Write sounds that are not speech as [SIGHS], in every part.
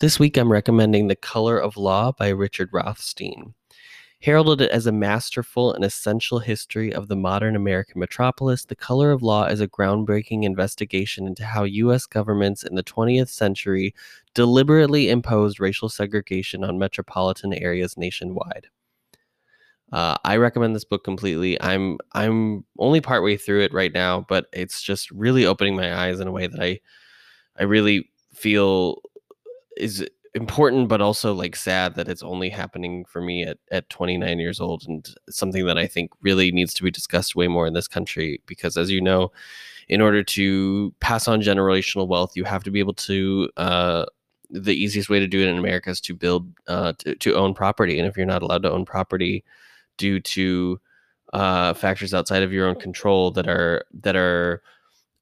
This week I'm recommending The Color of Law by Richard Rothstein. Heralded as a masterful and essential history of the modern American metropolis, The Color of Law is a groundbreaking investigation into how U.S. governments in the 20th century deliberately imposed racial segregation on metropolitan areas nationwide. Uh, I recommend this book completely. I'm I'm only partway through it right now, but it's just really opening my eyes in a way that I I really feel is important but also like sad that it's only happening for me at, at 29 years old and something that i think really needs to be discussed way more in this country because as you know in order to pass on generational wealth you have to be able to uh, the easiest way to do it in america is to build uh, to, to own property. And if you're not allowed to own property due to uh, factors outside of your own control that are that are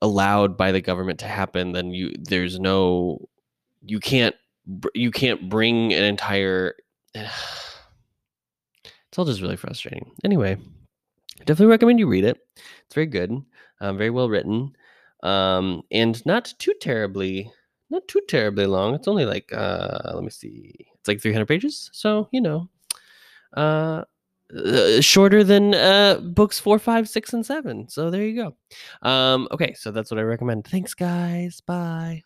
allowed by the government to happen then you there's no you can't you can't bring an entire [SIGHS] it's all just really frustrating anyway definitely recommend you read it it's very good um, very well written um, and not too terribly not too terribly long it's only like uh, let me see it's like 300 pages so you know uh, uh, shorter than uh, books four, five, six, and seven. So there you go. Um, okay, so that's what I recommend. Thanks, guys. Bye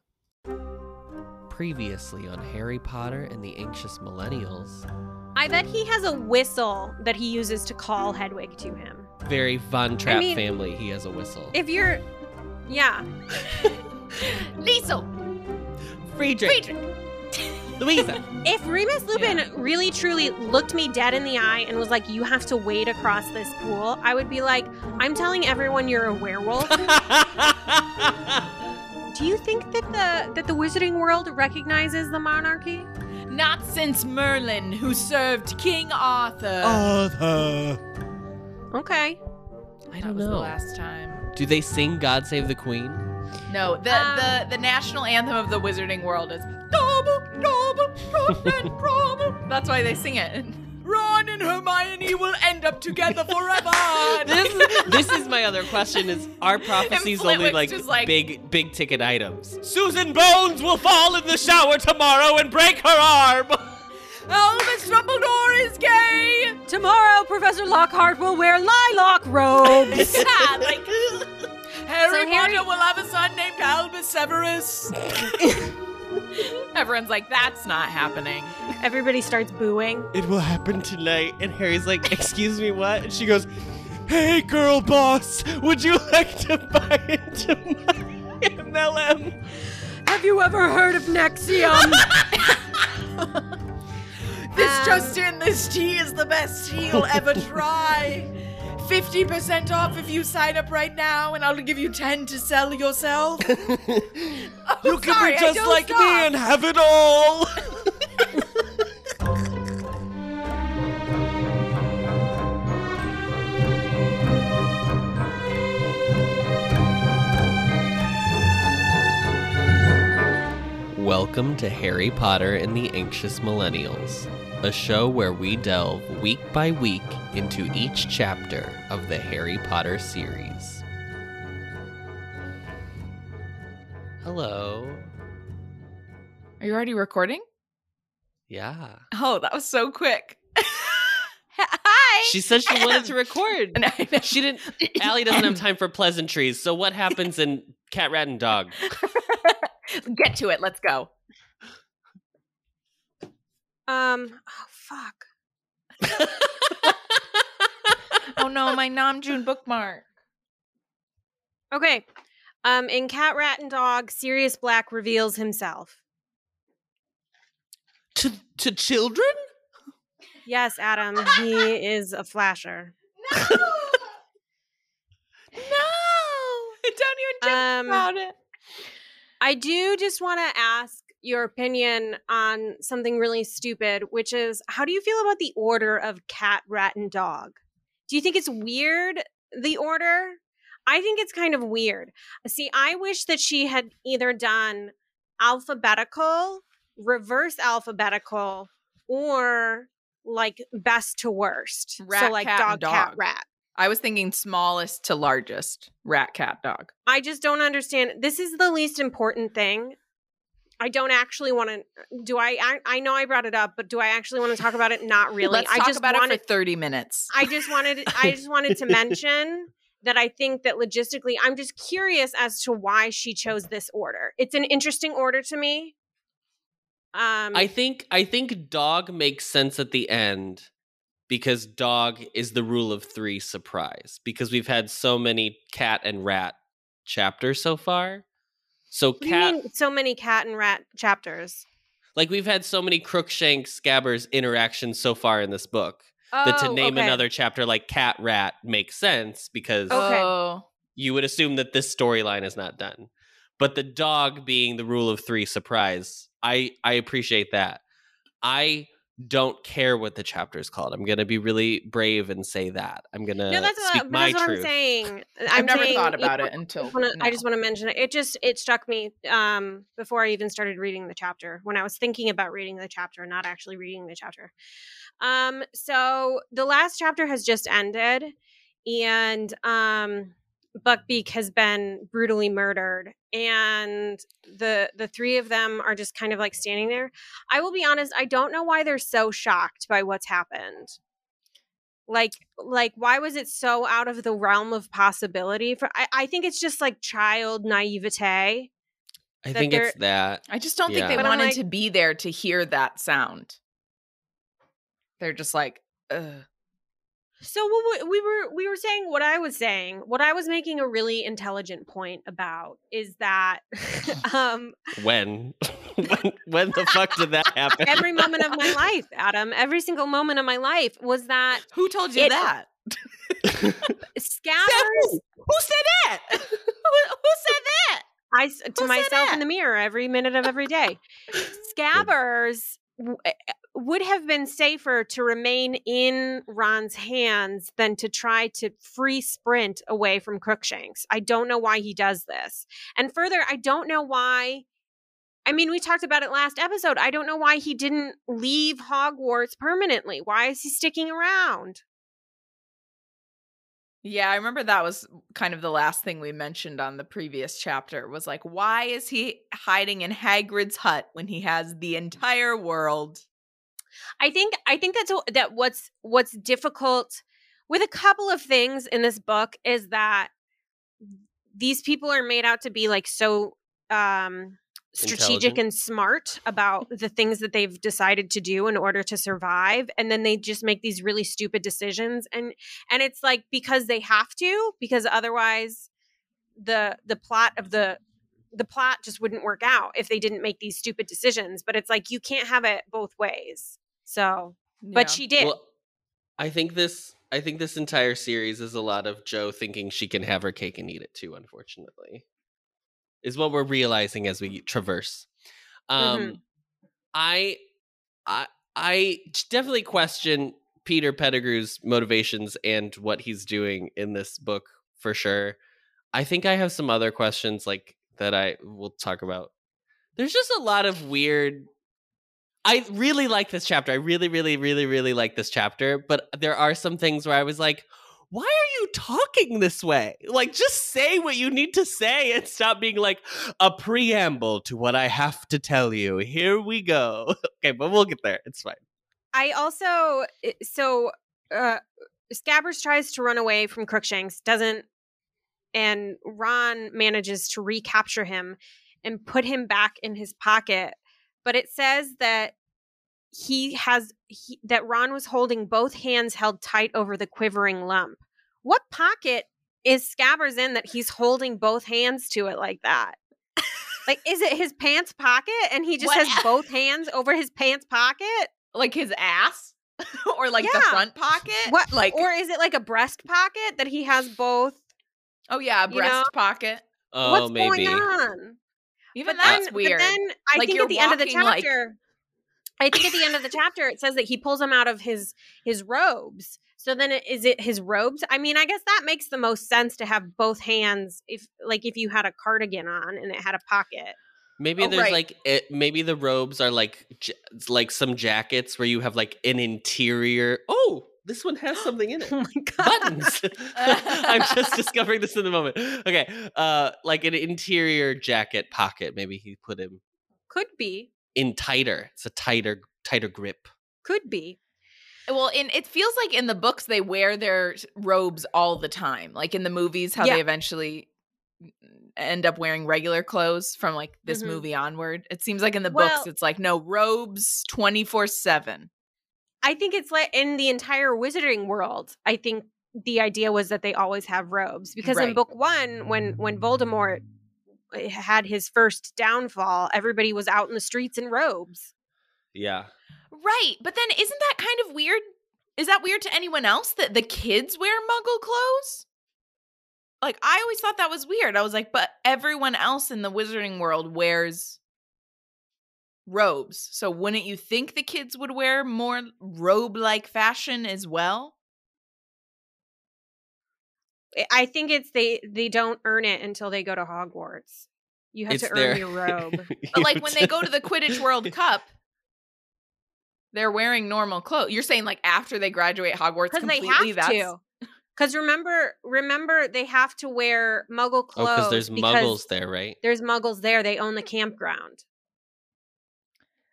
previously on Harry Potter and the Anxious Millennials. I bet he has a whistle that he uses to call Hedwig to him. Very Von Trapp I mean, family. He has a whistle. If you're, yeah, [LAUGHS] Liesel, Friedrich, Friedrich. [LAUGHS] Louisa. If Remus Lupin yeah. really truly looked me dead in the eye and was like, "You have to wade across this pool," I would be like, "I'm telling everyone you're a werewolf." [LAUGHS] Do you think that the that the wizarding world recognizes the monarchy? Not since Merlin, who served King Arthur. Arthur. Okay. I don't know. The last time. Do they sing "God Save the Queen"? No. The um, the the national anthem of the wizarding world is double, double, double. [LAUGHS] That's why they sing it. Ron and Hermione will end up together forever. [LAUGHS] this, this is my other question: Is are prophecies only like, like, big big ticket items? Susan Bones will fall in the shower tomorrow and break her arm. [LAUGHS] Oh, Albus Dumbledore is gay. Tomorrow, Professor Lockhart will wear lilac robes. [LAUGHS] yeah, like Harry so Potter will have a son named Albus Severus. [LAUGHS] Everyone's like, that's not happening. Everybody starts booing. It will happen tonight. And Harry's like, excuse me, what? And she goes, hey, girl boss, would you like to buy into my MLM? Have you ever heard of NXIVM? [LAUGHS] this um, just in, this tea is the best tea you'll ever try. 50% off if you sign up right now, and I'll give you 10 to sell yourself. [LAUGHS] oh, you can sorry, be just like stop. me and have it all. [LAUGHS] Welcome to Harry Potter and the Anxious Millennials a show where we delve week by week into each chapter of the Harry Potter series. Hello. Are you already recording? Yeah. Oh, that was so quick. [LAUGHS] Hi. She said she wanted to [LAUGHS] record. And I she didn't. Allie doesn't have time for pleasantries. So what happens in Cat, Rat, and Dog? [LAUGHS] Get to it. Let's go. Um. Oh fuck. [LAUGHS] oh no, my Namjoon bookmark. Okay. Um. In Cat, Rat, and Dog, Sirius Black reveals himself. To to children. Yes, Adam. He [LAUGHS] is a flasher. No. [LAUGHS] no. Don't even joke um, about it. I do just want to ask your opinion on something really stupid, which is how do you feel about the order of cat, rat, and dog? Do you think it's weird, the order? I think it's kind of weird. See, I wish that she had either done alphabetical, reverse alphabetical, or like best to worst. Rat, so like cat, dog, dog, cat, rat. I was thinking smallest to largest rat, cat, dog. I just don't understand. This is the least important thing I don't actually want to. Do I, I? I know I brought it up, but do I actually want to talk about it? Not really. Let's I talk just about wanted. it for 30 minutes. I just wanted. I just wanted to [LAUGHS] mention that I think that logistically, I'm just curious as to why she chose this order. It's an interesting order to me. Um, I think I think dog makes sense at the end because dog is the rule of three surprise because we've had so many cat and rat chapters so far. So what do you cat mean so many cat and rat chapters. like we've had so many Crookshank Scabbers interactions so far in this book that to Oh, name okay. another chapter like cat rat makes sense because Okay. Oh. you would assume that this storyline is not done. But the dog being the rule of three surprise, I I appreciate that. I don't care what the chapter is called. I'm gonna be really brave and say that. I'm gonna No, that's speak what, my that's what truth. I'm saying. [LAUGHS] I've I'm never saying, thought you about know, it until. I just wanna- I just want to mention it. It just it struck me um, before I even started reading the chapter when I was thinking about reading the chapter, not actually reading the chapter. Um, so the last chapter has just ended, and um, Buckbeak has been brutally murdered, and the the three of them are just kind of like standing there. I will be honest, I don't know why they're so shocked by what's happened like like why was it so out of the realm of possibility for i, I think it's just like child naivete I think it's that. I just don't think they But wanted like- to be there to hear that sound. They're just like, Ugh. So we we were we were saying what i was saying what i was making a really intelligent point about is that [LAUGHS] [LAUGHS] um When? [LAUGHS] when when the fuck did that happen? every moment of my life adam every single moment of my life was that who told you It- that? scabbers Who said that? who, who said that? I to Who myself in the mirror every minute of every day. Scabbers would have been safer to remain in Ron's hands than to try to free sprint away from Crookshanks. I don't know why he does this. And further, I don't know why. I mean, we talked about it last episode. I don't know why he didn't leave Hogwarts permanently. Why is he sticking around? Yeah, I remember that was kind of the last thing we mentioned on the previous chapter was like, why is he hiding in Hagrid's hut when he has the entire world? I think I think that's that what's what's difficult with a couple of things in this book is that these people are made out to be like so um strategic and smart about the things that they've decided to do in order to survive and then they just make these really stupid decisions and and it's like because they have to because otherwise the the plot of the the plot just wouldn't work out if they didn't make these stupid decisions but it's like you can't have it both ways so but Yeah. she did Well, I think this I think this entire series is a lot of Joe thinking she can have her cake and eat it too, unfortunately. Is what we're realizing as we traverse. Um Mhm. I I I definitely question Peter Pettigrew's motivations and what he's doing in this book for sure. I think I have some other questions like that I will talk about. There's just a lot of weird I really like this chapter. I really, really, really, really like this chapter. But there are some things where I was like, why are you talking this way? Like, just say what you need to say and stop being like a preamble to what I have to tell you. Here we go. [LAUGHS] okay, but we'll get there. It's fine. I also so uh Scabbers tries to run away from Crookshanks, doesn't and Ron manages to recapture him and put him back in his pocket. But it says that he has he, that Ron was holding both hands held tight over the quivering lump. What pocket is Scabbers in that he's holding both hands to it like that? like is it his pants pocket and he just What- has [LAUGHS] both hands over his pants pocket? like his ass [LAUGHS] or like the front pocket? What like or is it like a breast pocket that he has both? oh yeah, a you breast know? pocket. Oh, What's maybe. going on? Even But that's then, weird. But then I Like, think at the end of the walking, like- chapter, I think at the end of the chapter it says that he pulls him out of his his robes. So then it, is it his robes? I mean, I guess that makes the most sense to have both hands if like if you had a cardigan on and it had a pocket. Maybe Oh, there's right. like it, maybe the robes are like j- like some jackets where you have like an interior. Oh, this one has something in [GASPS] it. Oh my [LAUGHS] god. buttons. [LAUGHS] I'm just discovering this in the moment. Okay, uh, like an interior jacket pocket. Maybe he put him Could be. in tighter. It's a tighter tighter grip. Could be. Well, in it feels like in the books they wear their robes all the time. Like in the movies, how Yeah. they eventually end up wearing regular clothes from like this Mhm. movie onward. It seems like in the Well- books it's like no robes twenty four seven. I think it's like in the entire wizarding world. I think the idea was that they always have robes because in book one, when when Voldemort eh, had his first downfall, everybody was out in the streets in robes. Yeah. Right, but then isn't that kind of weird? Is that weird to anyone else that the kids wear Muggle clothes? Like I always thought that was weird. I was like, but everyone else in the wizarding world wears robes. So wouldn't you think the kids would wear more robe-like fashion as well? I- I think it's they they don't earn it until they go to Hogwarts. You have It's to their earn your robe. [LAUGHS] But like when they go to the Quidditch World [LAUGHS] Cup, they're wearing normal clothes. You're saying like after they graduate Hogwarts because they have that's to. Because remember, remember, they have to wear Muggle Oh, clothes because there's muggles there, right? There's Muggles there. They own the campground.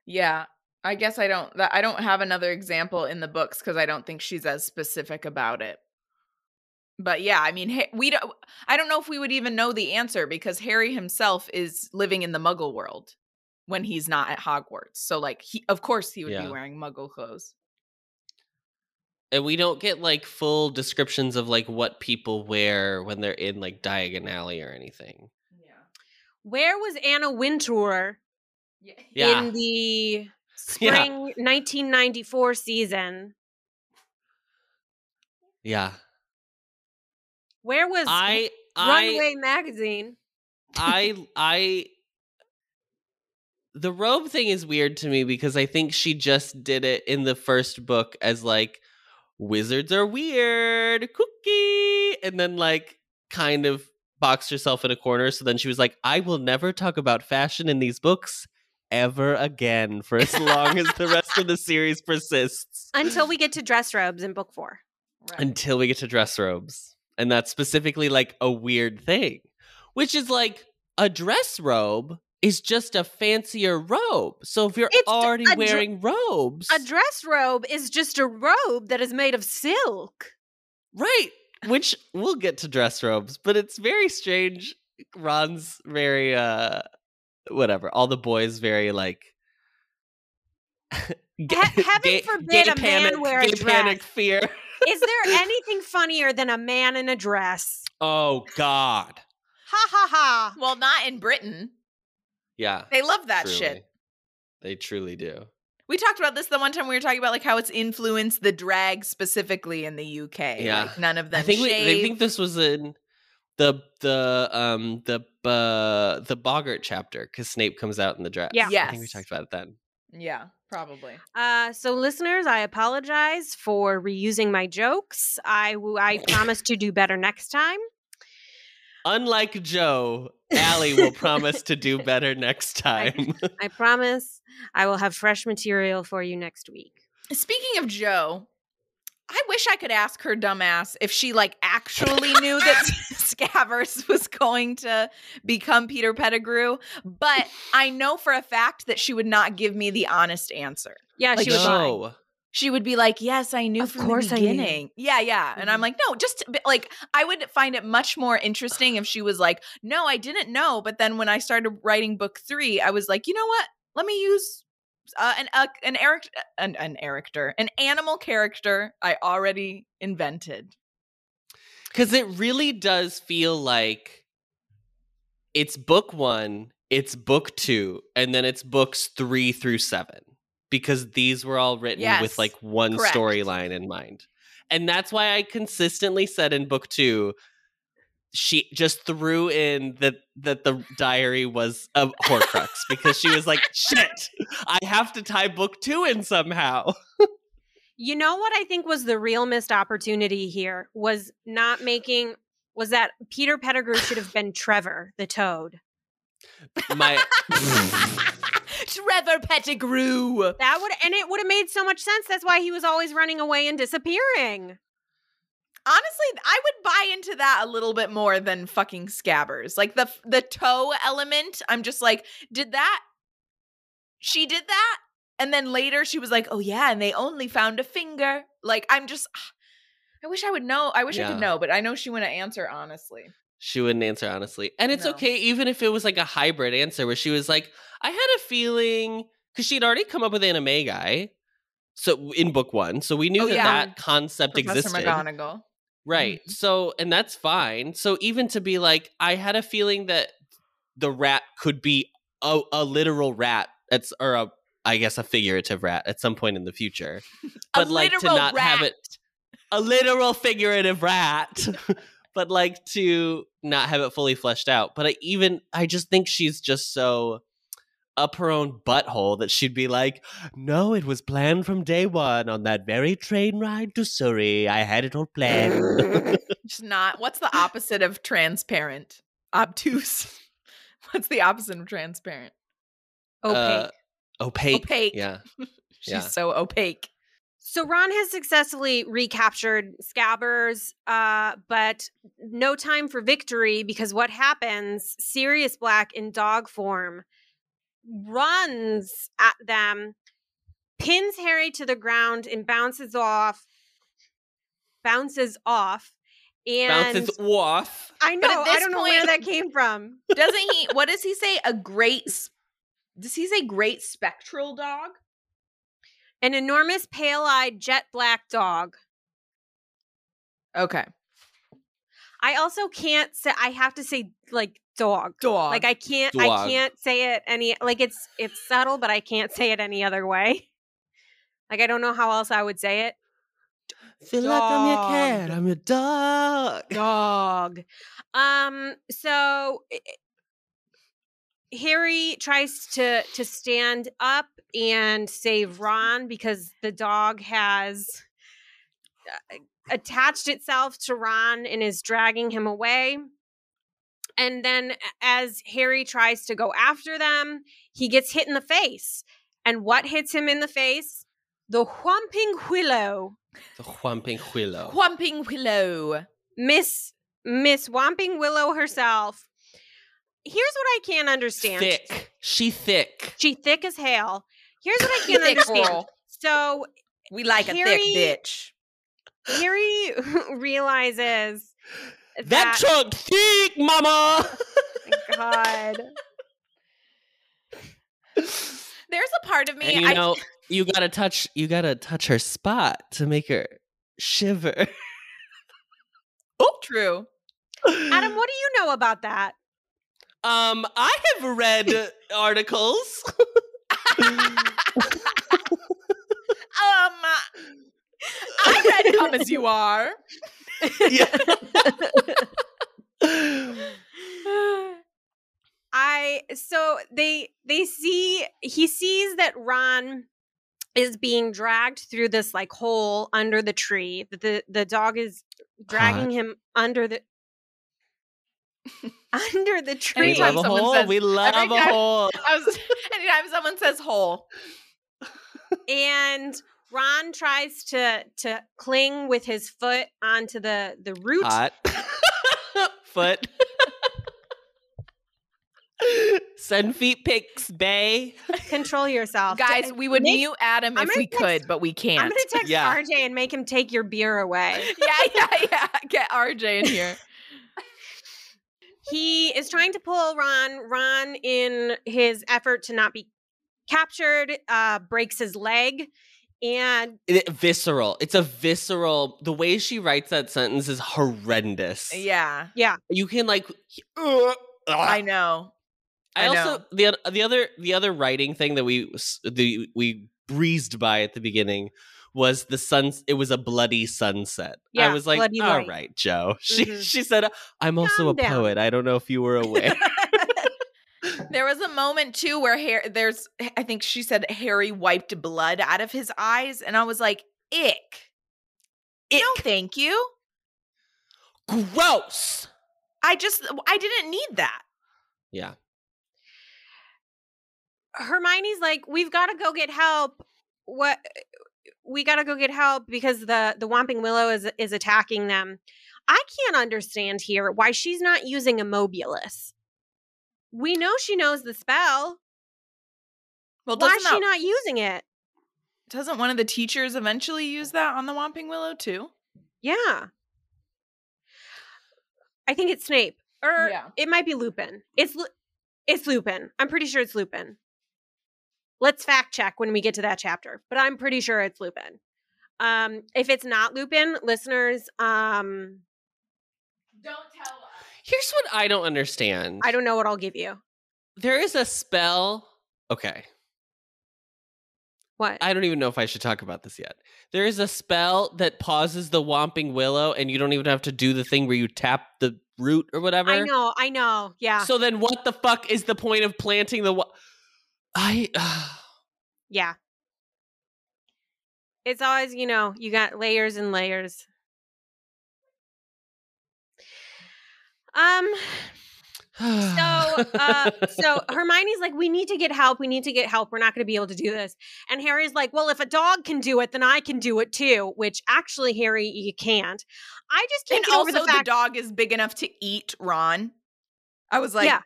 Yeah. I guess I don't that I don't have another example in the books cuz I don't think she's as specific about it. But yeah, I mean, we don't I don't know if we would even know the answer because Harry himself is living in the muggle world when he's not at Hogwarts. So like he of course he would Yeah. be wearing muggle clothes. And we don't get like full descriptions of like what people wear when they're in like Diagon Alley or anything. Yeah. Where was Anna Wintour [LAUGHS] Yeah. in the [LAUGHS] Yeah. spring 1994 season? Yeah. Where was I I Runway magazine? I [LAUGHS] I the robe thing is weird to me because I think she just did it in the first book as like wizards are weird, cookie, and then like kind of boxed herself in a corner. So then she was like, I will never talk about fashion in these books ever again for as long as the rest of the [LAUGHS] series persists Until we get to dress robes in book four. Right. until we get to dress robes. And that's specifically like a weird thing, which is like a dress robe is just a fancier robe. So if you're It's already dr- wearing robes, A dress robe is just a robe that is made of silk. right? Which we'll get to dress robes, but it's very strange. Ron's very uh whatever. All the boys very like [LAUGHS] He- heaven forbid a man wear a gay panic dress. fear. Is there [LAUGHS] anything funnier than a man in a dress? Oh God. Ha ha ha. Well, not in Britain. Yeah. They love that truly. shit. They truly do. We talked about this the one time we were talking about like how it's influenced the drag specifically in the UK. Yeah. Like none of them I think we, I think this was in the the um the uh the Boggart chapter because Snape comes out in the dress. Yeah. I think we talked about it then. yeah, probably. Uh, so, listeners, I apologize for reusing my jokes. I I promise to do better next time. Unlike Joe, Allie will promise to do better next [LAUGHS] time. [LAUGHS] I promise I will have fresh material for you next week. Speaking of Joe, I wish I could ask her dumbass if she like actually [LAUGHS] knew that [LAUGHS] Scabbers was going to become Peter Pettigrew, but I know for a fact that she would not give me the honest answer. Yeah, Like, she was fine. no. She would be like, "Yes, I knew Of from course the I knew. beginning." Yeah, yeah. And I'm Mhm. like, "No, just like I would find it much more interesting if she was like, "No, I didn't know." But then when I started writing book 3, I was like, "You know what? Let me use uh, an uh, an Eric an an character, an animal character I already invented." Because it really does feel like it's book one, it's book two, and then it's books three through seven. Because these were all written Yes, with like one storyline in mind. And that's why I consistently said in book two, she just threw in that that the diary was a Horcrux [LAUGHS] because she was like, "Shit, I have to tie book two in somehow." You know what I think was the real missed opportunity here was not making was that Peter Pettigrew should have been Trevor the Toad. My [LAUGHS] Trevor Pettigrew. That would and it would have made so much sense. That's why he was always running away and disappearing. Honestly, I would buy into that a little bit more than fucking scabbers. Like the the toe element, I'm just like, did that she did that. And then later she was like, oh, yeah, and they only found a finger. Like, I'm just, ah, I wish I would know. I wish I could know, but I know she wouldn't answer honestly. She wouldn't answer honestly. And it's No. okay, even if it was like a hybrid answer where she was like, I had a feeling, because she'd already come up with animagus. So in book one. So we knew Oh, that yeah. that concept Professor existed. McGonagall. Right. So, and that's fine. So, even to be like, I had a feeling that the rat could be a, a literal rat, it's or a, I guess, a figurative rat at some point in the future. [LAUGHS] But like to not have it a literal figurative rat, [LAUGHS] but like to not have it fully fleshed out. But I even, I just think she's just so up her own butthole that she'd be like, no, it was planned from day one on that very train ride to Surrey. I had it all planned. [LAUGHS] [LAUGHS] Just not. What's the opposite of transparent? Obtuse. [LAUGHS] What's the opposite of transparent? Opaque. Uh, opaque. Opaque. Yeah. She's yeah. so opaque. So Ron has successfully recaptured Scabbers, uh, but no time for victory because what happens? Sirius Black in dog form runs at them, pins Harry to the ground, and bounces off. Bounces off, and Bounces off. I know I don't know where that came from. Doesn't he? [LAUGHS] What does he say? A great. Does he say great spectral dog? An enormous, pale-eyed, jet black dog. Okay. I also can't say. I have to say like dog. Dog. Like I can't I can't say it any like it's it's subtle, but I can't say it any other way. Like I don't know how else I would say it. Feel like I'm your cat. I'm your dog. Dog. Um so Harry tries to to stand up and save Ron because the dog has uh, attached itself to Ron and is dragging him away. And then as Harry tries to go after them, he gets hit in the face. And what hits him in the face? The Whomping Willow. The Whomping Willow. Whumping Willow. Miss Miss Whomping Willow herself. Here's what I can't understand. Thick. She thick. She thick as hell. Here's what I [LAUGHS] can't Thick understand. girl. So We like a thick bitch. Harry [LAUGHS] realizes That that, trunk thick, mama. [LAUGHS] God. There's a part of me. and you I, know, you gotta touch. You gotta touch her spot to make her shiver. [LAUGHS] oh, true. Adam, what do you know about that? Um, I have read [LAUGHS] articles. Um, I read "Come as You Are." Yeah. [LAUGHS] I so they they see he sees that Ron is being dragged through this like hole under the tree. That the the dog is dragging him under the [LAUGHS] under the tree. Anytime love a hole. says- we love a hole. [LAUGHS] I was, anytime someone says "hole," and Ron tries to to cling with his foot onto the the root. Hot [LAUGHS] foot. [LAUGHS] Send feet pics, bay. Control yourself, guys, we would Make- mute Adam if we text- could, but we can't. I'm gonna text Yeah. RJ and make him take your beer away. [LAUGHS] yeah, yeah, yeah. Get RJ in here. he is trying to pull Ron. Ron, in his effort to not be captured, uh, breaks his leg, and It- visceral. It's a visceral. The way she writes that sentence is horrendous. Yeah, yeah. You can like. uh, I know. I, I also know. the the other the other writing thing that we the we breezed by at the beginning was the sun. It was a bloody sunset. I Yeah, was like, bloody all light." right, Joe. [LAUGHS] She Mhm. she said, I'm also Calm a down. poet. I don't know if you were [LAUGHS] aware. There was a moment too where Harry, there's, I think she said Harry wiped blood out of his eyes, and I was like, ick. No, thank you. Gross. I just, I didn't need that. Yeah. Hermione's like, "We've got to go get help. What? We got to go get help because the the Whomping Willow is is attacking them." I can't understand here why she's not using Immobulus. We know she knows the spell. Well, Why is she that, not using it? doesn't one of the teachers eventually use that on the Whomping Willow too? Yeah. I think it's Snape. Or Yeah. it might be Lupin. It's it's Lupin. I'm pretty sure it's Lupin. Let's fact check when we get to that chapter, but I'm pretty sure it's Lupin. Um if it's not Lupin, listeners, um Don't tell. Here's what I don't understand. I don't know what I'll give you. There is a spell. Okay. What? I don't even know if I should talk about this yet. There is a spell that pauses the Whomping Willow, and you don't even have to do the thing where you tap the root or whatever. I know, I know. Yeah. So then, what the fuck is the point of planting the? Wa- I. yeah. It's always, you know, you got layers and layers. Um so uh [SIGHS] so hermione's like we need to get help we need to get help we're not going to be able to do this and harry's like well if a dog can do it then i can do it too which actually harry you can't i just can't And also, the the, fact dog is big enough to eat Ron. I was like, Yeah.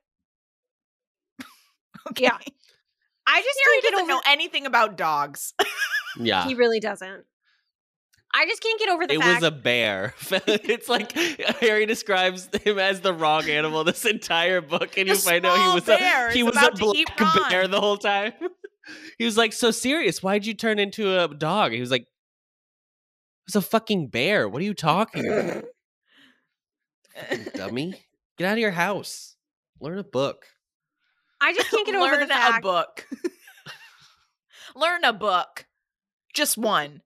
[LAUGHS] okay. Yeah. i just Harry can't get doesn't over know anything about dogs. yeah. he [LAUGHS] really doesn't i just can't get over the It fact was a bear. [LAUGHS] it's like Harry describes him as the wrong animal this entire book, and The you find out he was a, is he was a about to eat black [LAUGHS] bear the whole time. [LAUGHS] he was like, "So Sirius? Why'd you turn into a dog?" He was like, "It was a fucking bear. What are you talking about, dummy? Get out of your house. Learn a book." i just can't get over Learn the a book. Learn a book. Just one.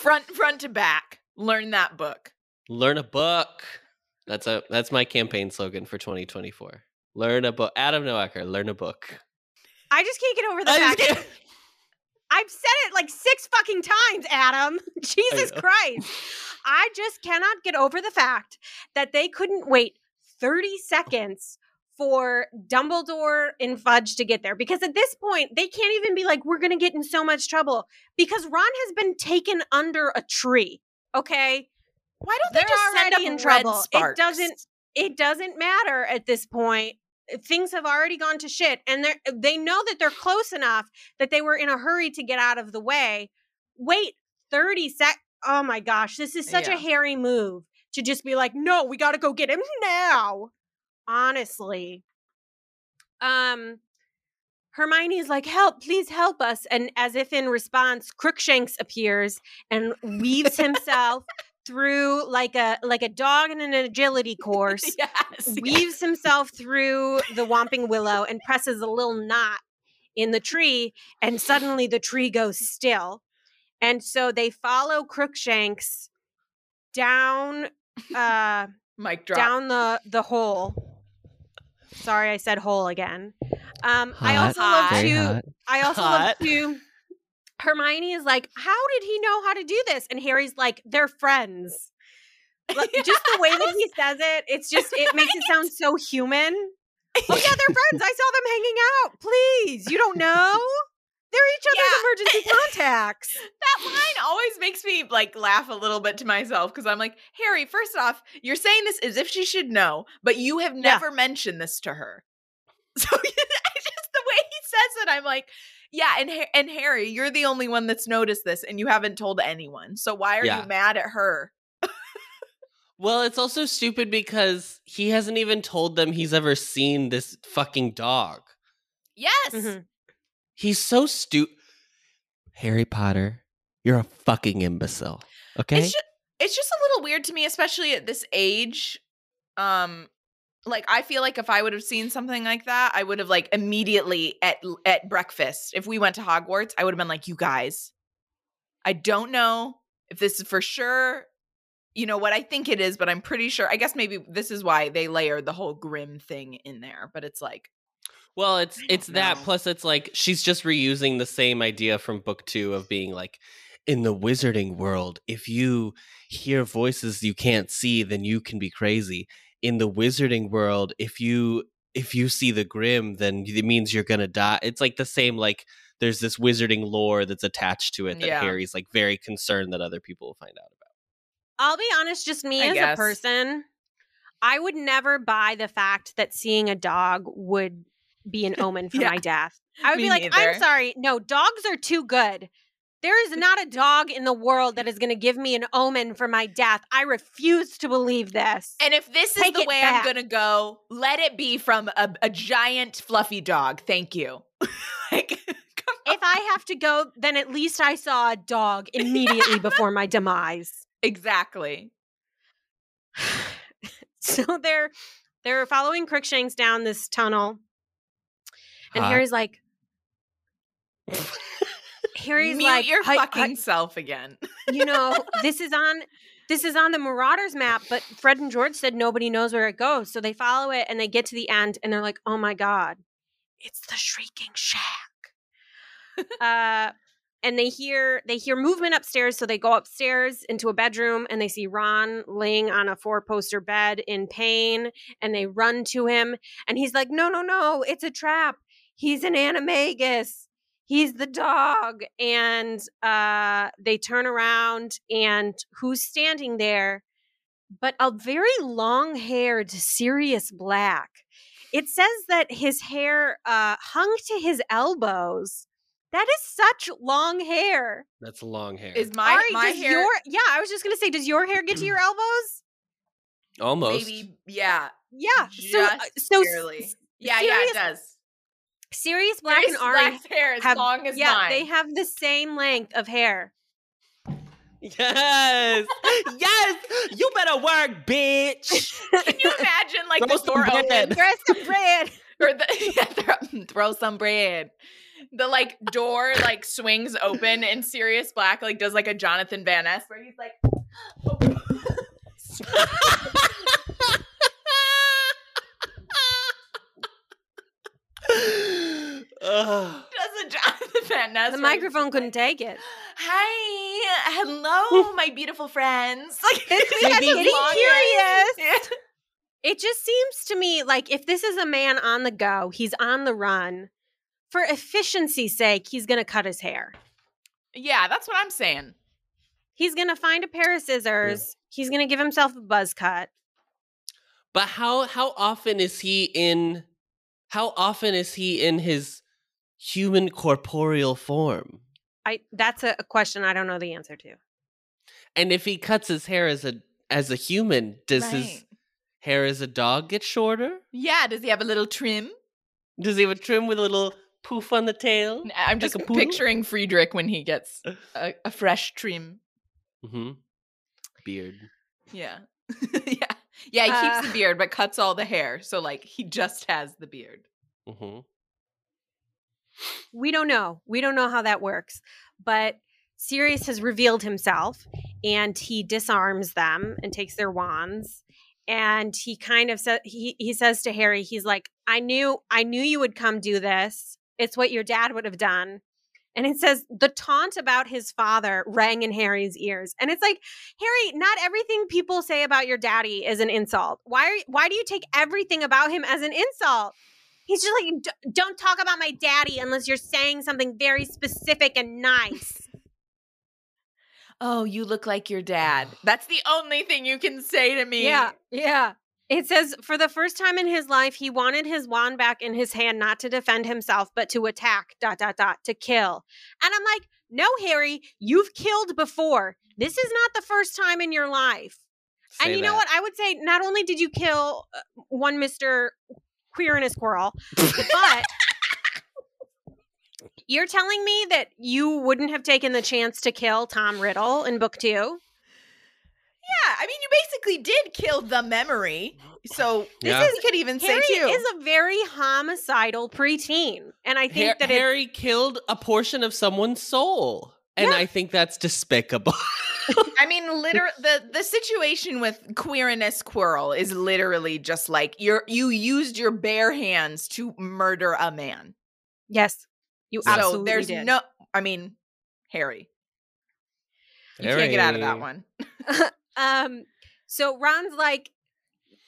Front front to back. Learn that book. Learn a book. That's a that's my campaign slogan for 2024. Learn a book. Adam Noacker, learn a book. i just can't get over the I just fact can't- [LAUGHS] I've said it like six fucking times, Adam. [LAUGHS] Jesus know. Christ. I just cannot get over the fact that they couldn't wait 30 [LAUGHS] seconds for Dumbledore and Fudge to get there. Because at this point, they can't even be like, we're going to get in so much trouble. Because Ron has been taken under a tree. Okay. Why don't they They're just send up in red trouble. It doesn't- It doesn't matter at this point. Things have already gone to shit. And they they know that they're close enough that they were in a hurry to get out of the way. Wait 30 sec. Oh my gosh. This is such Yeah. a hairy move to just be like, no, we got to go get him now. Honestly. Um, Hermione's like, help, please help us. And as if in response, Crookshanks appears and weaves himself through like a like a dog in an agility course, yes. weaves himself through the Whomping Willow and presses a little knot in the tree, and suddenly the tree goes still. And so they follow Crookshanks down uh down the the hole. Sorry, I said hole again. Um, I Hot. also love to. hot. I also Hot. love to. Hermione is like, how did he know how to do this? And Harry's like, they're friends. Like, [LAUGHS] Just the way that he says it, it's just it makes it sound so human. Oh yeah, they're [LAUGHS] friends. I saw them hanging out. Please, you don't know? They're each other's Yeah. emergency [LAUGHS] contacts. That line always makes me like laugh a little bit to myself because I'm like, Harry, first off, you're saying this as if she should know, but you have Yeah. never mentioned this to her. [LAUGHS] So [LAUGHS] it's just the way he says it, I'm like, yeah, and Ha- and Harry, you're the only one that's noticed this, and you haven't told anyone. So why are Yeah. you mad at her? Well, it's also stupid because he hasn't even told them he's ever seen this fucking dog. Yes, Mhm. He's so stupid. Harry Potter, you're a fucking imbecile. Okay? it's just it's just a little weird to me, especially at this age. Um, like I feel like if I would have seen something like that, I would have like immediately at at breakfast. If we went to Hogwarts, I would have been like, "You guys, I don't know if this is for sure. You know what I think it is, but I'm pretty sure. I guess maybe this is why they layered the whole grim thing in there. But it's like, Well, it's it's don't that plus it's like she's just reusing the same idea from book 2 of being like in the wizarding world, if you hear voices you can't see, then you can be crazy. In the wizarding world, if you if you see the grim, then it means you're going to die. It's like the same like there's this wizarding lore that's attached to it that Yeah. Harry's like very concerned that other people will find out about. I'll be honest, just me I as guess. a person, I would never buy the fact that seeing a dog would be an omen for Yeah. my death. I would Me be like, neither. I'm sorry. No, dogs are too good. There is not a dog in the world that is going to give me an omen for my death. I refuse to believe this. And if this is the way back. I'm gonna go, let it be from a, a giant fluffy dog. Thank you. [LAUGHS] like, if I have to go, then at least I saw a dog [LAUGHS] immediately before my demise. exactly. [SIGHS] so they're they're following Crookshanks down this tunnel, and Hot. Harry's like, Harry's Mute like, your "Hi- hi- fucking self again. you know, [LAUGHS] this is on this is on the Marauders map, but Fred and George said nobody knows where it goes. So they follow it and they get to the end and they're like, "Oh my god, it's the Shrieking Shack." uh and they hear they hear movement upstairs, so they go upstairs into a bedroom and they see Ron laying on a four-poster bed in pain and they run to him and he's like, "No, no, no, it's a trap. He's an animagus." he's the dog and uh they turn around and who's standing there but a very long haired Sirius Black it says that his hair uh hung to his elbows that is such long hair That's long hair. Is my Arri, my hair your yeah i was just gonna say does your hair get to your elbows Almost. maybe yeah yeah so uh, so barely. S- yeah yeah it does. Sirius black and Grace Arri Black's hair as have long as yeah mine. they have the same length of hair Yes. yes. You better work, bitch. Can you imagine like Throw the door some bread. opens Dress some bread or the yeah, throw, throw some bread. The like door like swings open and Sirius Black like does like a Jonathan Van Ness where he's like Ugh. does a Jonathan Van Ness. the microphone just couldn't take it Hi, hello, [LAUGHS] my beautiful friends. [LAUGHS] Like It's [LAUGHS] getting long hair. curious. It just seems to me like if this is a man on the go, he's on the run. For efficiency's sake, he's going to cut his hair. Yeah, that's what I'm saying. He's going to find a pair of scissors. He's going to give himself a buzz cut. But how how often is he in how often is he in his human corporeal form? I that's a, a question I don't know the answer to. And if he cuts his hair as a as a human, does his hair as a dog get shorter? Yeah, does he have a little trim? Does he have a trim with a little poof on the tail? I'm just poodle? picturing Friedrich when he gets a, a fresh trim. Mm-hmm. Beard. Yeah. [LAUGHS] yeah. Yeah, he keeps Uh, the beard but cuts all the hair. So like he just has the beard. Mm-hmm. We don't know. We don't know how that works. But Sirius has revealed himself and he disarms them and takes their wands. And he kind of said he he says to Harry, he's like, I knew I knew you would come do this. It's what your dad would have done. And it says the taunt about his father rang in Harry's ears. And it's like, Harry, not everything people say about your daddy is an insult. Why are, why do you take everything about him as an insult? He's just like, don't talk about my daddy unless you're saying something very specific and nice. [LAUGHS] Oh, you look like your dad. [SIGHS] That's the only thing you can say to me. yeah, yeah. It says for the first time in his life, he wanted his wand back in his hand, not to defend himself, but to attack. Dot dot dot to kill. And I'm like, no, Harry, you've killed before. This is not the first time in your life. and you know what? I would say not only did you kill uh, one Mister Queer and a Squirrel, but [LAUGHS] you're telling me that you wouldn't have taken the chance to kill Tom Riddle in book two? Yeah, I mean, you basically did kill the memory. So this Yeah. is, you could even Harry say too. is a very homicidal preteen, and I think Har- that it's, Harry killed a portion of someone's soul. And Yeah. I think that's despicable. [LAUGHS] I mean, literally, the the situation with queer and a squirrel is literally just like you're you used your bare hands to murder a man. yes, you So absolutely there's did. no. I mean, Harry, you can't get out of that one. [LAUGHS] [LAUGHS] Um, so Ron's like,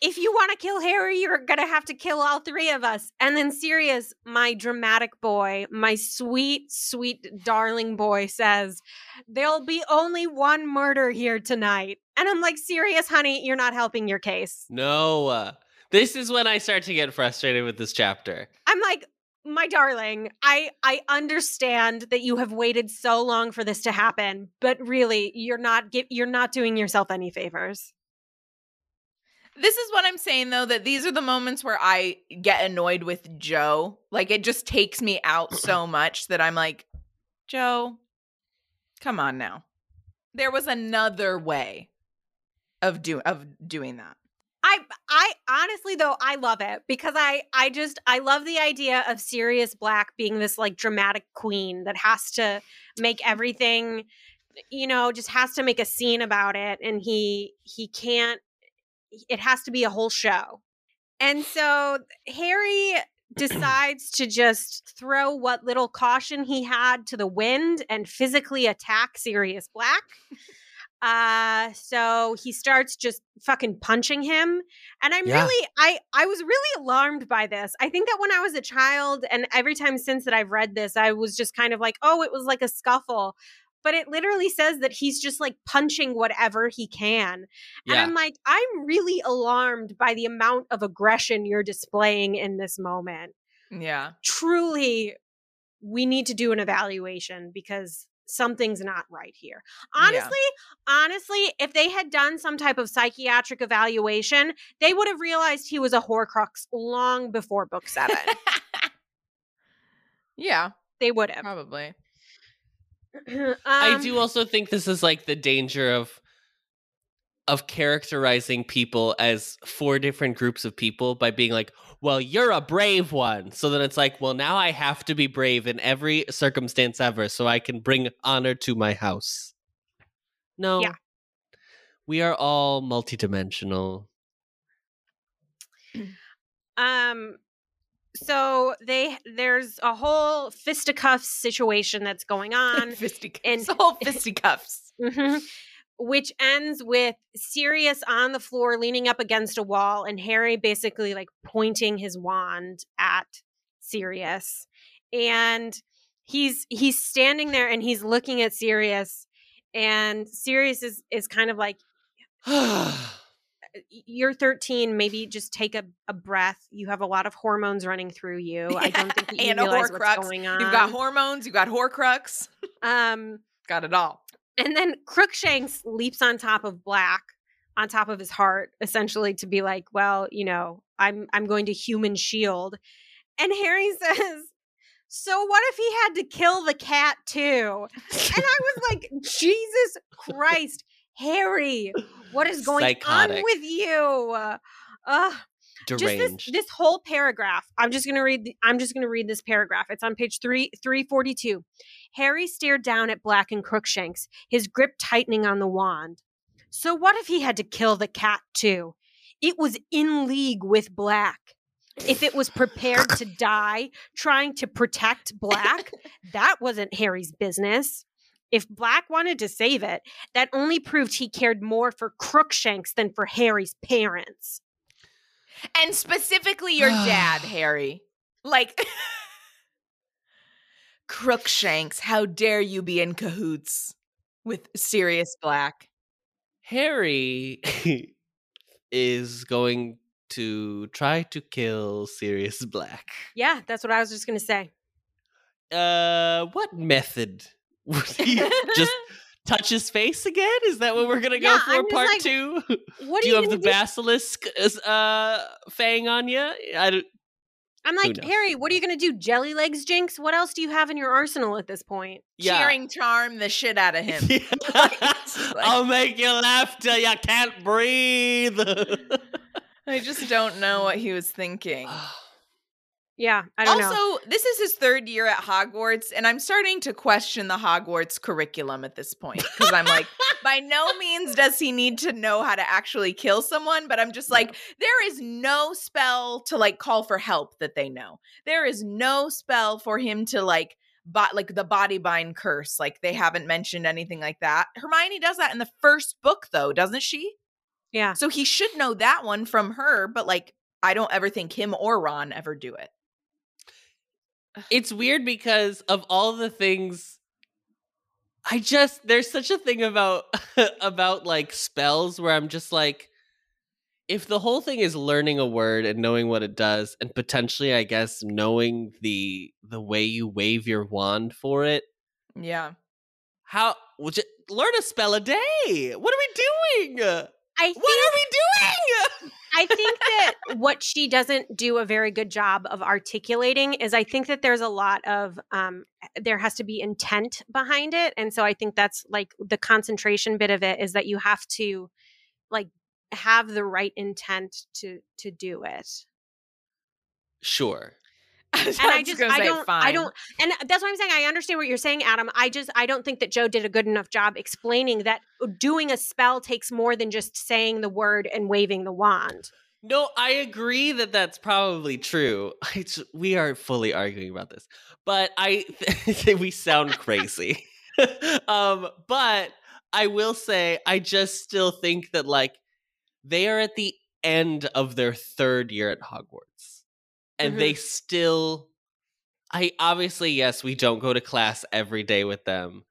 if you want to kill Harry, you're gonna have to kill all three of us. And then Sirius, my dramatic boy, my sweet, sweet, darling boy, says, There'll be only one murder here tonight. And I'm like, Sirius, honey, you're not helping your case. No. uh, This is when I start to get frustrated with this chapter. I'm like, my darling, I I understand that you have waited so long for this to happen, but really, you're not you're not doing yourself any favors. This is what I'm saying though that these are the moments where I get annoyed with Joe. Like it just takes me out so much that I'm like, Joe, come on now. There was another way of do of doing that. I I honestly though I love it because I I just I love the idea of Sirius Black being this like dramatic queen that has to make everything you know just has to make a scene about it and he he can't it has to be a whole show. And so Harry [CLEARS THROAT] decides to just throw what little caution he had to the wind and physically attack Sirius Black. Uh so he starts just fucking punching him and I'm Yeah. really I I was really alarmed by this. I think that when I was a child and every time since that I've read this I was just kind of like, "Oh, it was like a scuffle." But it literally says that he's just like punching whatever he can. And I'm like, I'm really alarmed by the amount of aggression you're displaying in this moment. Yeah. Truly, we need to do an evaluation because something's not right here. Honestly, honestly, if they had done some type of psychiatric evaluation, they would have realized he was a horcrux long before book seven. [LAUGHS] yeah, they would have. probably. [CLEARS THROAT] I Um, do also think this is like the danger of of characterizing people as four different groups of people by being like, "Well, you're a brave one." So then it's like, "Well, now I have to be brave in every circumstance ever so I can bring honor to my house." No. Yeah. We are all multidimensional. [CLEARS THROAT] Um so they there's a whole fisticuffs situation that's going on. fisticuffs. and- whole fisticuffs. Mhm. Which ends with Sirius on the floor leaning up against a wall and Harry basically like pointing his wand at Sirius. And he's he's standing there and he's looking at Sirius and Sirius is is kind of like you're 13 maybe just take a, a breath you have a lot of hormones running through you i don't think [LAUGHS] that you And a realize Horcrux. what's going on You've got hormones, you've got Horcrux. um [LAUGHS] Got it all. And then Crookshanks leaps on top of Black, on top of his heart, essentially to be like, well, you know, I'm I'm going to human shield. And Harry [LAUGHS] says, So what if he had to kill the cat too? And I was like, Jesus Christ, Harry, what is going Psychotic. on with you? Uh, just Deranged. this, this whole paragraph i'm just going to read the, i'm just to read this paragraph it's on page 3 342 harry stared down at black and crookshanks his grip tightening on the wand so what if he had to kill the cat too it was in league with black if it was prepared to die trying to protect black that wasn't harry's business if black wanted to save it that only proved he cared more for crookshanks than for harry's parents And specifically your dad, [SIGHS] Harry. Like [LAUGHS] Crookshanks, how dare you be in cahoots with Sirius Black? Harry [LAUGHS] is going to try to kill Sirius Black. Yeah, that's what I was just going to say. Uh, what method would he [LAUGHS] just touch his face again? Is that what we're gonna go Yeah, for? I'm Part like, two. What do you you have the do? basilisk uh fang on you? I don't. I'm like. Harry, what are you going to do? Jelly legs, Jinx? What else do you have in your arsenal at this point? Yeah. Cheering charm the shit out of [LAUGHS] him. Yeah. [LAUGHS] I'll make you laugh till you can't breathe. I just don't know what he was [SIGHS] thinking. Yeah, I don't also, know. Also, this is his third year at Hogwarts, and I'm starting to question the Hogwarts curriculum at this point because I'm like, [LAUGHS] by no means does he need to know how to actually kill someone, but I'm just like, there is no spell to like call for help that they know. There is no spell for him to like. But like the body bind curse, like they haven't mentioned anything like that. Hermione does that in the first book, though, doesn't she? Yeah. So he should know that one from her, but like I don't ever think him or Ron ever do it. [SIGHS] it's weird because of all the things I just there's such a thing about [LAUGHS] about like spells where I'm just like if the whole thing is learning a word and knowing what it does and potentially I guess knowing the the way you wave your wand for it, Yeah. how would you learn a spell a day? What are we doing? I What are we doing? I think that what she doesn't do a very good job of articulating is I think that there's a lot of um there has to be intent behind it and so I think that's like the concentration bit of it is that you have to like have the right intent to to do it. Sure. [LAUGHS] And I just I don't I don't and that's what I'm saying I understand what you're saying Adam. I just I don't think that Joe did a good enough job explaining that doing a spell takes more than just saying the word and waving the wand. No, I agree that that's probably true. [LAUGHS] It's, we are fully arguing about this, but I think [LAUGHS] we sound crazy. um, but I will say, I just still think that like they are at the end of their third year at Hogwarts, and Mhm. they still. I obviously yes, we don't go to class every day with them,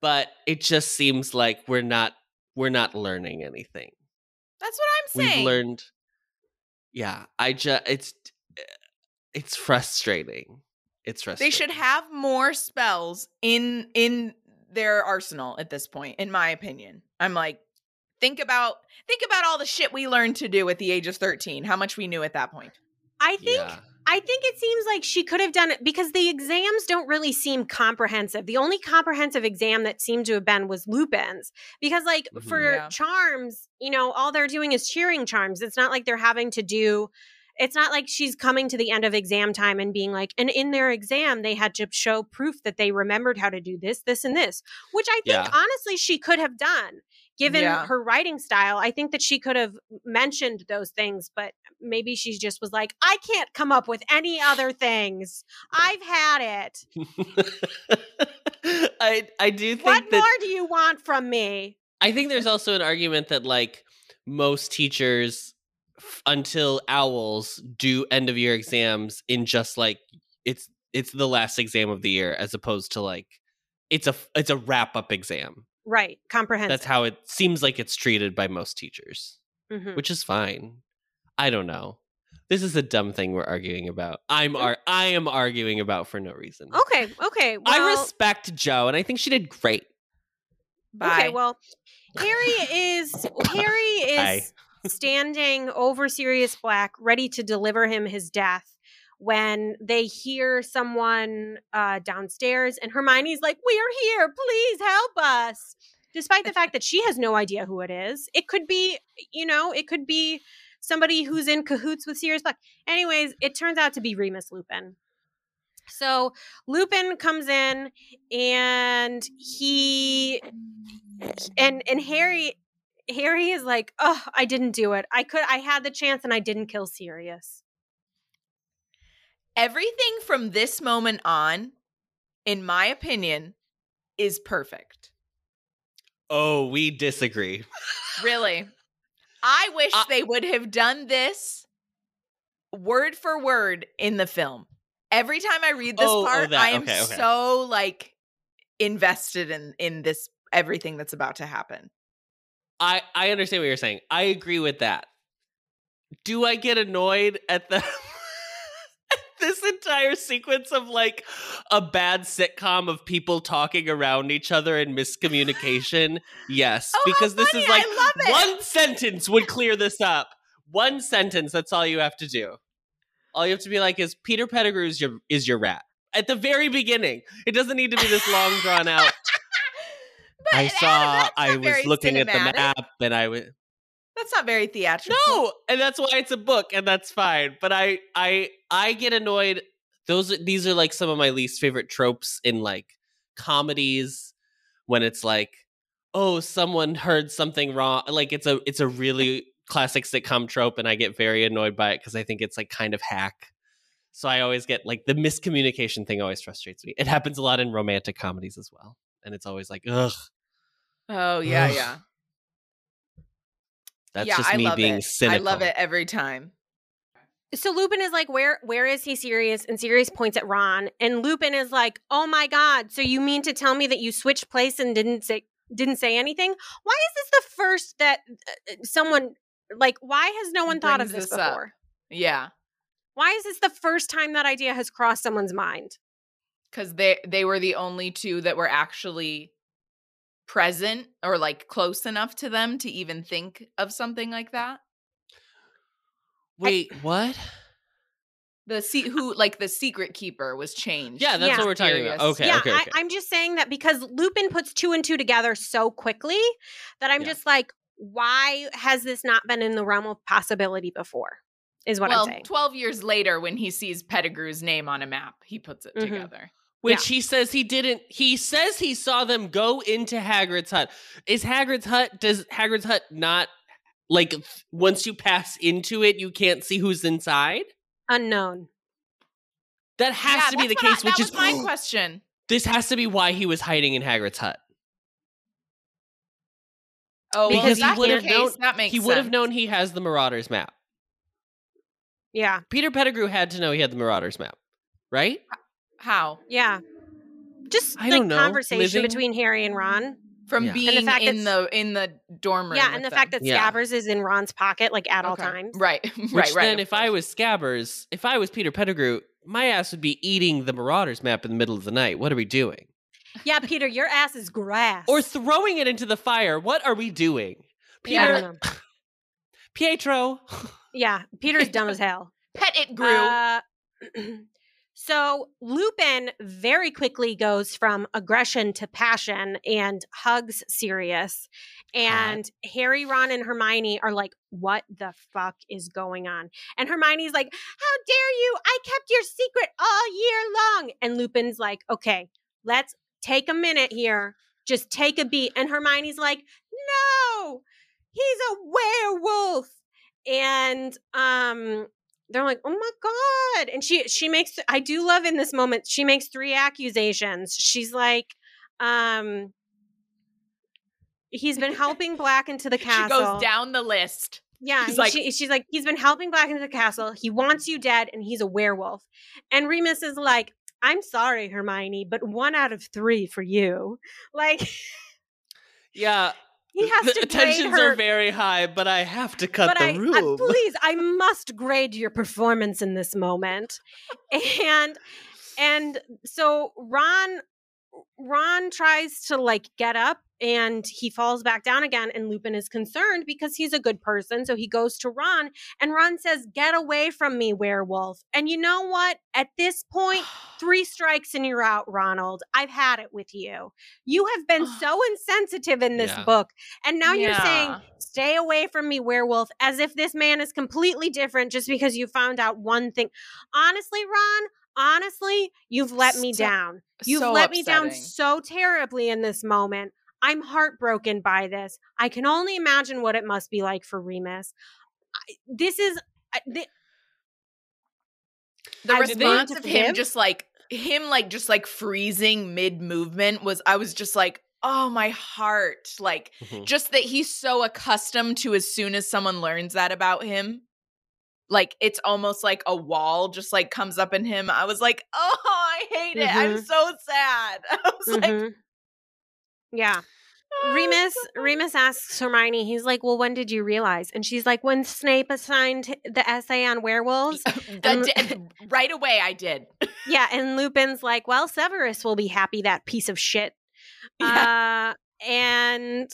but it just seems like we're not we're not learning anything That's what I'm saying. we've learned yeah i just it's it's frustrating it's frustrating They should have more spells in in their arsenal at this point, in my opinion. I'm like, think about think about all the shit we learned to do at the age of 13, how much we knew at that point. I think yeah. I think it seems like she could have done it because the exams don't really seem comprehensive. The only comprehensive exam that seemed to have been was Lupin's. Because, like, Mhm. for Yeah. charms, you know, all they're doing is cheering charms. It's not like they're having to do, it's not like she's coming to the end of exam time and being like, and in their exam, they had to show proof that they remembered how to do this, this, and this, which I think Yeah. honestly she could have done. Given Yeah. her writing style, I think that she could have mentioned those things, but maybe she just was like, I can't come up with any other things. I've had it. [LAUGHS] i i do think What that more do you want from me? i think there's also an argument that like most teachers f- until owls do end of year exams in just like it's it's the last exam of the year as opposed to like it's a it's a wrap up exam Right. Comprehensive. that's how it seems like it's treated by most teachers Mhm. which is fine. I don't know. This is a dumb thing we're arguing about. I'm ar- I am arguing about for no reason. Okay. Okay. I respect Joe, and I think she did great. Bye. Okay. Well, Harry is [LAUGHS] Harry Bye. is standing over Sirius Black, ready to deliver him his death. When they hear someone uh, downstairs, and Hermione's like, "We are here. Please help us." Despite the fact that she has no idea who it is, it could be, you know, it could be somebody who's in cahoots with Sirius Black. Anyways, it turns out to be Remus Lupin. So Lupin comes in and he and and Harry Harry is like, "Oh, I didn't do it. I could I had the chance and I didn't kill Sirius." Everything from this moment on, in my opinion, is perfect. Oh, we disagree. Really. I wish Uh, they would have done this word for word in the film. Every time I read this Oh, oh, part, that- I am okay, okay. so like invested in in this everything that's about to happen. I I understand what you're saying. I agree with that. Do I get annoyed at the [LAUGHS] this entire sequence of like a bad sitcom of people talking around each other and miscommunication? [LAUGHS] Yes, Oh, because this is like I love it. one sentence would clear this up. One sentence, that's all you have to do. All you have to be like is Peter Pettigrew is your is your rat. At the very beginning. It doesn't need to be this long drawn out. [LAUGHS] But I saw that's I was looking at the map and I was That's not very theatrical. No, and that's why it's a book, and that's fine. But I, I, I get annoyed. Those, these are like some of my least favorite tropes in like comedies when it's like, oh, someone heard something wrong. Like it's a, it's a really classic sitcom trope, and I get very annoyed by it because I think it's like kind of hack. So I always get like the miscommunication thing always frustrates me. It happens a lot in romantic comedies as well, and it's always like, ugh, Oh yeah, Ugh. yeah. That's yeah, just I me love being it. cynical. I love it every time. So Lupin is like, "Where where is he Sirius?" And Sirius points at Ron, and Lupin is like, "Oh my god, so you mean to tell me that you switched place and didn't say didn't say anything? Why is this the first that uh, someone Like, why has no one thought of brings this, this up. before? Yeah. Why is this the first time that idea has crossed someone's mind? Because they they were the only two that were actually present or like close enough to them to even think of something like that. Wait, what? The se- who like the secret keeper was changed. Yeah, that's Yeah. what we're talking about. Okay, yeah, okay, okay. I, I'm just saying that because Lupin puts two and two together so quickly that I'm Yeah. just like, why has this not been in the realm of possibility before? Is what well, I'm saying. 12 years later, when he sees Pettigrew's name on a map, he puts it Mhm. together. Which he says he didn't. He says he saw them go into Hagrid's hut. Is Hagrid's hut? Does Hagrid's hut not like once you pass into it, you can't see who's inside? Unknown. That has Yeah, to be the that's what I- case. which that is was my question. This has to be why he was hiding in Hagrid's hut. Oh, Because if he would have known- That makes he would have known he has the Marauders map. Yeah. Peter Pettigrew had to know he had the Marauders map, right? How Yeah. Just I like don't know. conversation Living- between Harry and Ron. from Yeah. And the being fact in the in the dorm room. Yeah, and the them. fact that Yeah. Scabbers is in Ron's pocket like at all Okay. times. right, [LAUGHS] Which right, right. then, if I was Scabbers, if I was Peter Pettigrew, my ass would be eating the Marauders map in the middle of the night. What are we doing? Yeah, Peter, your ass is grass. Or throwing it into the fire. What are we doing? I Peter, don't know. Pietro. [LAUGHS] Yeah, Peter's dumb as hell. pet it grew. Uh, [CLEARS THROAT] so Lupin very quickly goes from aggression to passion and hugs Sirius. And Harry, Ron, and Hermione are like, what the fuck is going on? And Hermione's like, how dare you? I kept your secret all year long. And Lupin's like, okay, let's take a minute here. Just take a beat. And Hermione's like, no, he's a werewolf. And um they're like, "Oh my god!" And she she makes I do love in this moment. She makes three accusations. She's like, um, he's been [LAUGHS] helping Black into the castle." she goes down the list. Yeah, She's like- she, she's like, he's been helping Black into the castle. He wants you dead, and he's a werewolf. And Remus is like, I'm sorry, Hermione, but one out of three for you. Like Yeah. He has the to tensions her. are very high, but I have to cut but the I, I- [LAUGHS] please, I must grade your performance in this moment. And and so Ron Ron tries to like get up and he falls back down again and Lupin is concerned because he's a good person so he goes to Ron and Ron says get away from me werewolf. And you know what? At this point [SIGHS] three strikes and you're out Ronald. I've had it with you. You have been [SIGHS] so insensitive in this Yeah. book and now you're saying stay away from me werewolf as if this man is completely different just because you found out one thing. Honestly Ron honestly you've let me So- down. You've so let me down so terribly in this moment. I'm heartbroken by this. I can only imagine what it must be like for Remus. I, this is I- thi- the I did they- response of him just like him like just like freezing mid movement was I was just like oh my heart like Mhm. just that he's so accustomed to as soon as someone learns that about him like it's almost like a wall just like comes up in him I was like oh I hate it I'm Mhm. so sad [LAUGHS] I was like Mhm. Yeah. "Oh, Remus Remus asks Hermione, he's like, Well, when did you realize? And she's like, When Snape assigned the essay on werewolves. [LAUGHS] The and- right away I did yeah, and Lupin's like, Well, Severus will be happy, that piece of shit. [LAUGHS] Yeah. uh and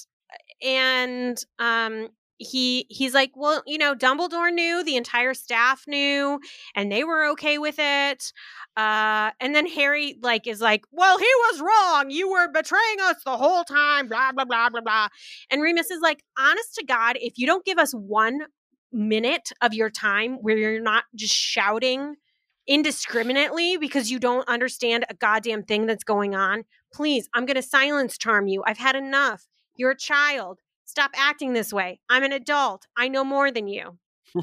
and um he he's like well you know dumbledore knew the entire staff knew and they were okay with it uh and then harry like is like well he was wrong you were betraying us the whole time blah blah blah blah blah and remus is like honest to god if you don't give us one minute of your time where you're not just shouting indiscriminately because you don't understand a goddamn thing that's going on Please, I'm going to silence charm you. I've had enough. You're a child. Stop acting this way. I'm an adult. I know more than you. [LAUGHS]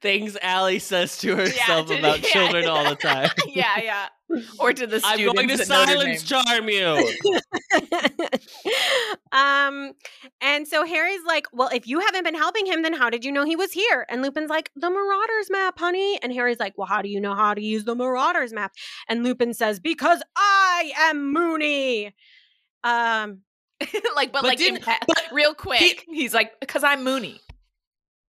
Things Allie says to [LAUGHS] herself to- about [LAUGHS] yeah, children all the time. yeah yeah or to the I'm going to silence charm you. um, and so Harry's like, Well, if you haven't been helping him, then how did you know he was here? And Lupin's like, The Marauders map, honey. And Harry's like, Well, how do you know how to use the Marauders map? And Lupin says, Because I am Moony. Um, [LAUGHS] like, but, But like, didn't- impa- but real quick, he's like, because I'm Moony.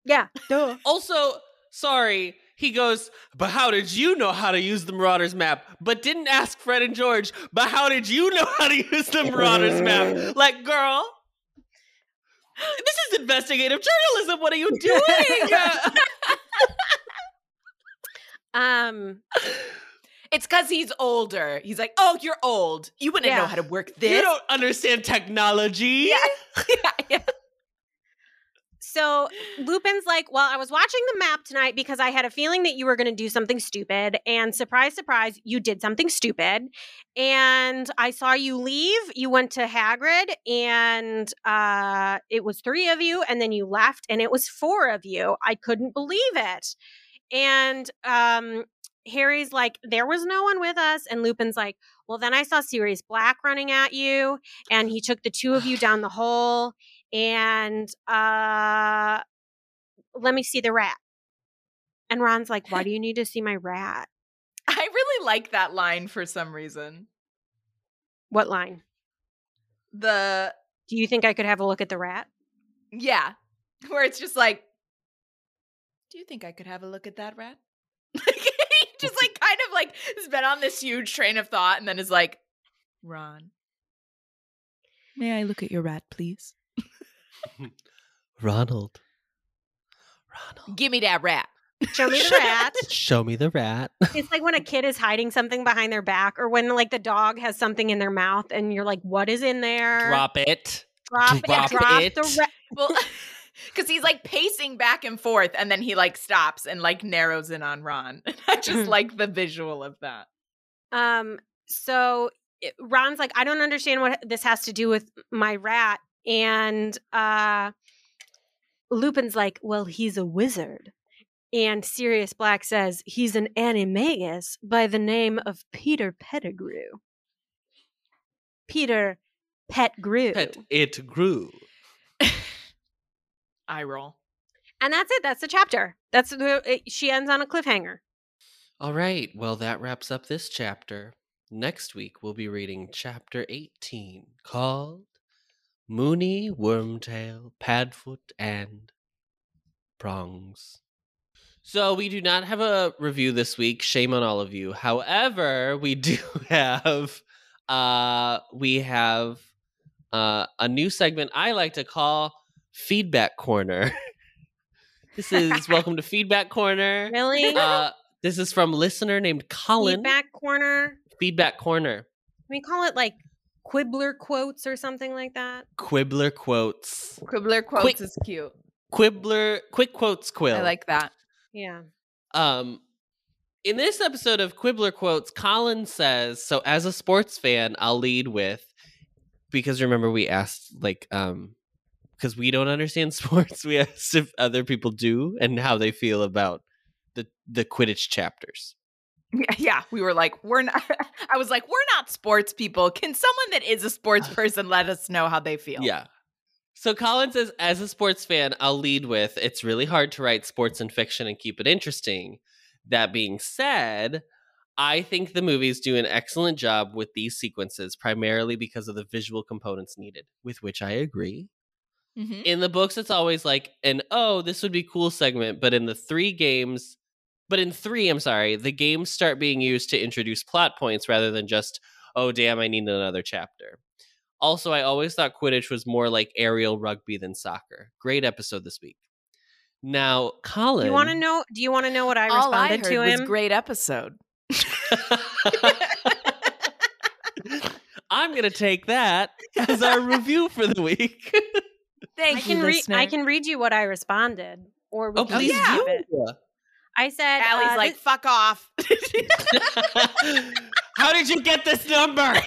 Yeah. Duh. Also, sorry, he goes, but how did you know how to use the Marauders map? But didn't ask Fred and George, but how did you know how to use the Marauders map? [LAUGHS] Like, girl, this is investigative journalism. What are you [LAUGHS] doing? Um. It's because he's older. He's like, oh, you're old. You wouldn't know how to work this. you don't understand technology. Yeah. [LAUGHS] yeah, yeah. So Lupin's like, Well, I was watching the map tonight because I had a feeling that you were going to do something stupid. And surprise, surprise, you did something stupid. And I saw you leave. You went to Hagrid, and uh, it was three of you. And then you left, and it was four of you. I couldn't believe it. And um, Harry's like, There was no one with us. And Lupin's like, Well, then I saw Sirius Black running at you, and he took the two of you [SIGHS] down the hole and uh let me see the rat and ron's like why do [LAUGHS] you need to see my rat I really like that line for some reason. what line The, do you think i could have a look at the rat yeah, [LAUGHS] where it's just like, do you think I could have a look at that rat? He [LAUGHS] just like kind of like has been on this huge train of thought and then is like, Ron, may I look at your rat, please? [LAUGHS] Ronald. Ronald. Give me that rat. show me the rat [LAUGHS] Show me the rat. it's like when a kid is hiding something behind their back or when like the dog has something in their mouth and you're like what is in there Drop it. drop, drop drop it. the rat Well, [LAUGHS] because he's like pacing back and forth and then he like stops and like narrows in on Ron. [LAUGHS] I just [LAUGHS] like the visual of that. Um, so Ron's like, I don't understand what this has to do with my rat. And uh Lupin's like, Well, he's a wizard. And Sirius Black says he's an animagus by the name of Peter Pettigrew. Peter Petgrew. Pet, it grew. Eye roll. And that's it. That's the chapter. That's the it, she ends on a cliffhanger. All right. Well, that wraps up this chapter. Next week, we'll be reading chapter 18 called Moony, Wormtail, Padfoot, and Prongs. So, we do not have a review this week. Shame on all of you. However, we [LAUGHS] do have uh we have uh a new segment I like to call Feedback Corner. [LAUGHS] this [LAUGHS] is welcome to Feedback Corner. Really? Uh this is from listener named Colin. Feedback corner. Feedback Corner. Can we call it like Quibbler quotes or something like that? Quibbler quotes. Quibbler quotes Quick- is cute. Quibbler quick quotes quill. I like that. Yeah. um in this episode of Quibbler quotes, Colin says, so as a sports fan, I'll lead with because remember we asked like um because we don't understand [LAUGHS] sports, we asked if other people do and how they feel about the the Quidditch chapters. Yeah, yeah, we were like, we're not. [LAUGHS] I was like, we're not sports people. Can someone that is a sports [LAUGHS] person let us know how they feel? Yeah. So Colin says, as a sports fan, I'll lead with it's really hard to write sports and fiction and keep it interesting. That being said, I think the movies do an excellent job with these sequences, primarily because of the visual components needed, with which I agree. Mhm. In the books, it's always like an oh, this would be cool segment, but in the three games, but in three, I'm sorry, the games start being used to introduce plot points rather than just oh, damn, I need another chapter. Also, I always thought Quidditch was more like aerial rugby than soccer. Great episode this week. Now, Colin, Do you want to know? Do you want to know what I All I responded heard to was him? great episode. [LAUGHS] I'm gonna take that as our review for the week. [LAUGHS] Thank I can you, read. listener. I can read you what I responded, or we oh, can please skip yeah. it. I said, Allie's uh, like, this- fuck off. [LAUGHS] How did you get this number? [LAUGHS]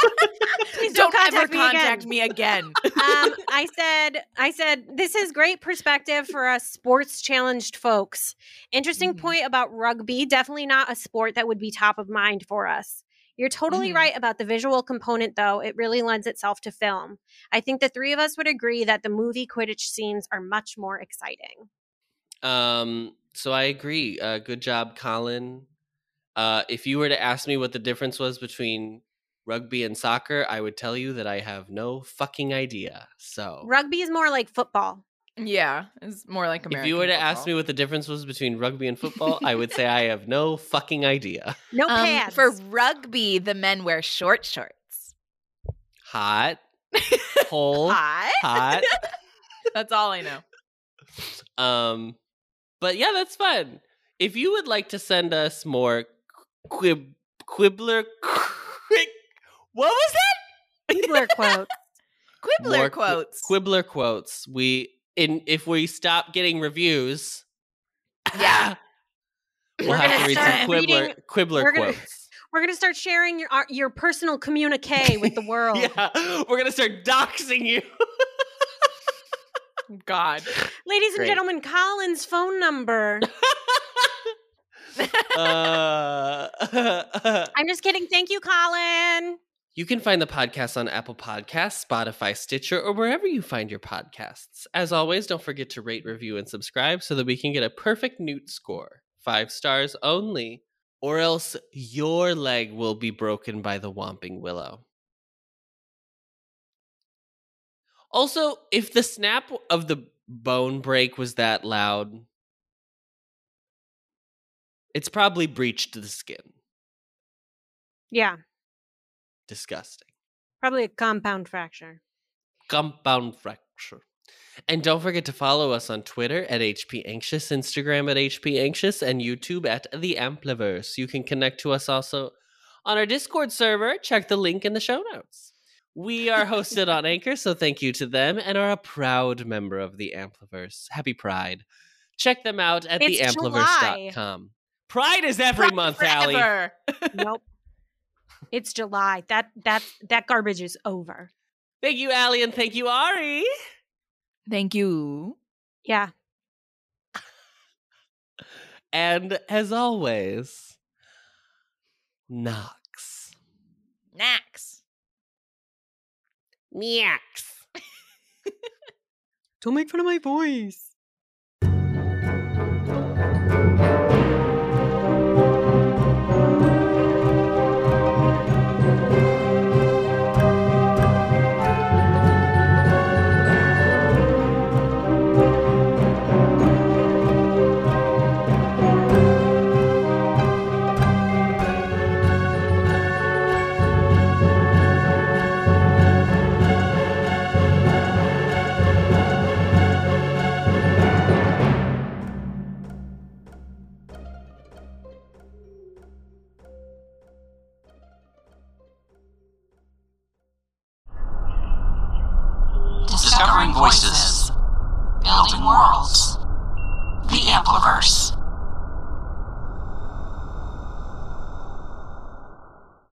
[LAUGHS] Please Don't don't ever contact me contact again. me again. um, I said, I said, this is great perspective for us sports challenged folks. Interesting Mhm. point about rugby. Definitely not a sport that would be top of mind for us. You're totally Mhm. right about the visual component, though. It really lends itself to film. I think the three of us would agree that the movie Quidditch scenes are much more exciting. Um, so I agree. Uh, good job, Colin. Uh, if you were to ask me what the difference was between rugby and soccer, I would tell you that I have no fucking idea. So Rugby is more like football. Yeah, it's more like American. if you were to ask me what the difference was between rugby and football, I would say I have no fucking idea. [LAUGHS] No Um, pads. for rugby, the men wear short shorts. Hot, [LAUGHS] cold, Hot. hot. [LAUGHS] That's all I know. Um, but yeah, that's fun. If you would like to send us more quib quibbler, quick, what was that? Quibbler quotes. Quibbler More qui- quotes. Quibbler quotes. We in if we stop getting reviews, Yeah. [LAUGHS] we'll We're have gonna read some quibbler reading- quibbler we're gonna- quotes. [LAUGHS] We're gonna start sharing your our, your personal communique with the [LAUGHS] world. Yeah, we're gonna start doxing you. God. Ladies and gentlemen, Colin's phone number. uh, I'm just kidding. Thank you, Colin. You can find the podcast on Apple Podcasts, Spotify, Stitcher, or wherever you find your podcasts. As always, don't forget to rate, review, and subscribe so that we can get a perfect Newt score. Five stars only, or else your leg will be broken by the Whomping Willow. Also, if the snap of the bone break was that loud, it's probably breached the skin. Yeah, Disgusting. probably a compound fracture. compound fracture. And don't forget to follow us on Twitter at HP Anxious, Instagram at HP Anxious, and YouTube at The Ampliverse. You can connect to us also on our Discord server. Check the link in the show notes. We are hosted on [LAUGHS] Anchor, so thank you to them and are a proud member of The Ampliverse. Happy Pride. Check them out at It's theampliverse.com. Pride is every Pride month, Allie. [LAUGHS] nope. It's July. That that that garbage is over. Thank you, Allie, and thank you, Arri. Thank you. Yeah. And as always, Nox. Nax. Meows. Don't make fun of my voice. Building worlds. The Ampliverse.